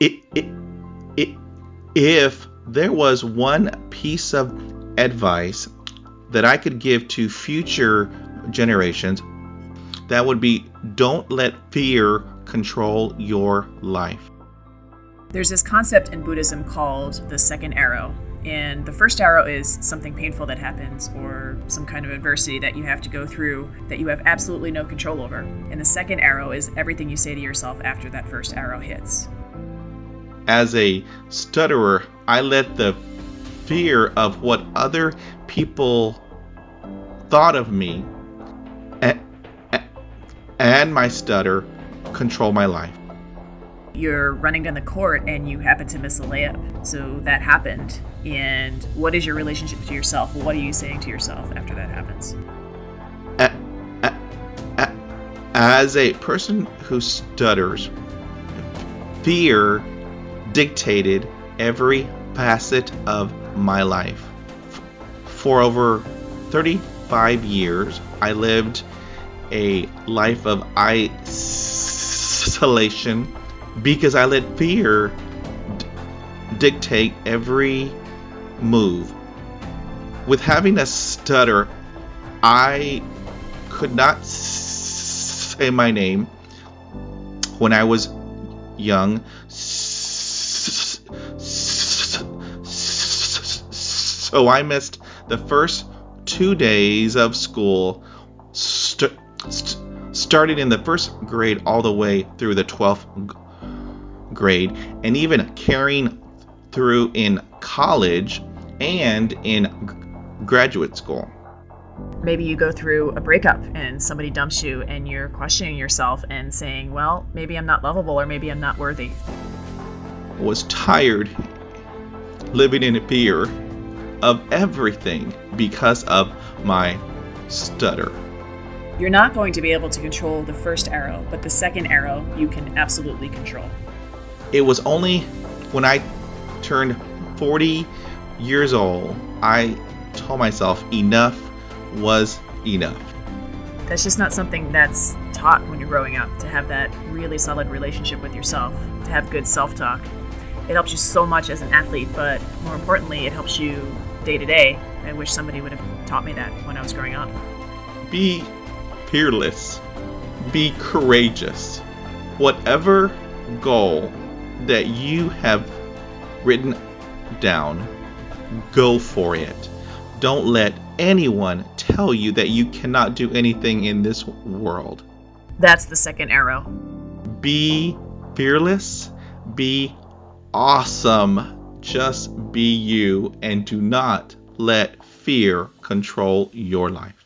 it, if there was one piece of advice that I could give to future generations, that would be don't let fear control your life. There's this concept in Buddhism called the second arrow. And the first arrow is something painful that happens or some kind of adversity that you have to go through that you have absolutely no control over. And the second arrow is everything you say to yourself after that first arrow hits. As a stutterer, I let the fear of what other people thought of me and my stutter control my life. You're running down the court and you happen to miss a layup. So that happened. And what is your relationship to yourself? What are you saying to yourself after that happens? As a person who stutters, fear dictated every facet of my life. For over 35 years, I lived a life of isolation because I let fear d- dictate every move. With having a stutter, I could not say my name when I was young. So I missed the first two days of school, st- st- starting in the first grade all the way through the 12th grade, and even carrying through in college and in graduate school. Maybe you go through a breakup and somebody dumps you, and you're questioning yourself and saying, Well, maybe I'm not lovable or maybe I'm not worthy. Was tired living in a fear of everything because of my stutter. You're not going to be able to control the first arrow, but the second arrow you can absolutely control. It was only when I turned 40 years old, I told myself enough was enough. That's just not something that's taught when you're growing up to have that really solid relationship with yourself, to have good self talk. It helps you so much as an athlete, but more importantly, it helps you day to day. I wish somebody would have taught me that when I was growing up. Be fearless, be courageous. Whatever goal that you have written down, go for it. Don't let anyone tell you that you cannot do anything in this world. That's the second arrow. Be fearless, be awesome. Just be you and do not let fear control your life.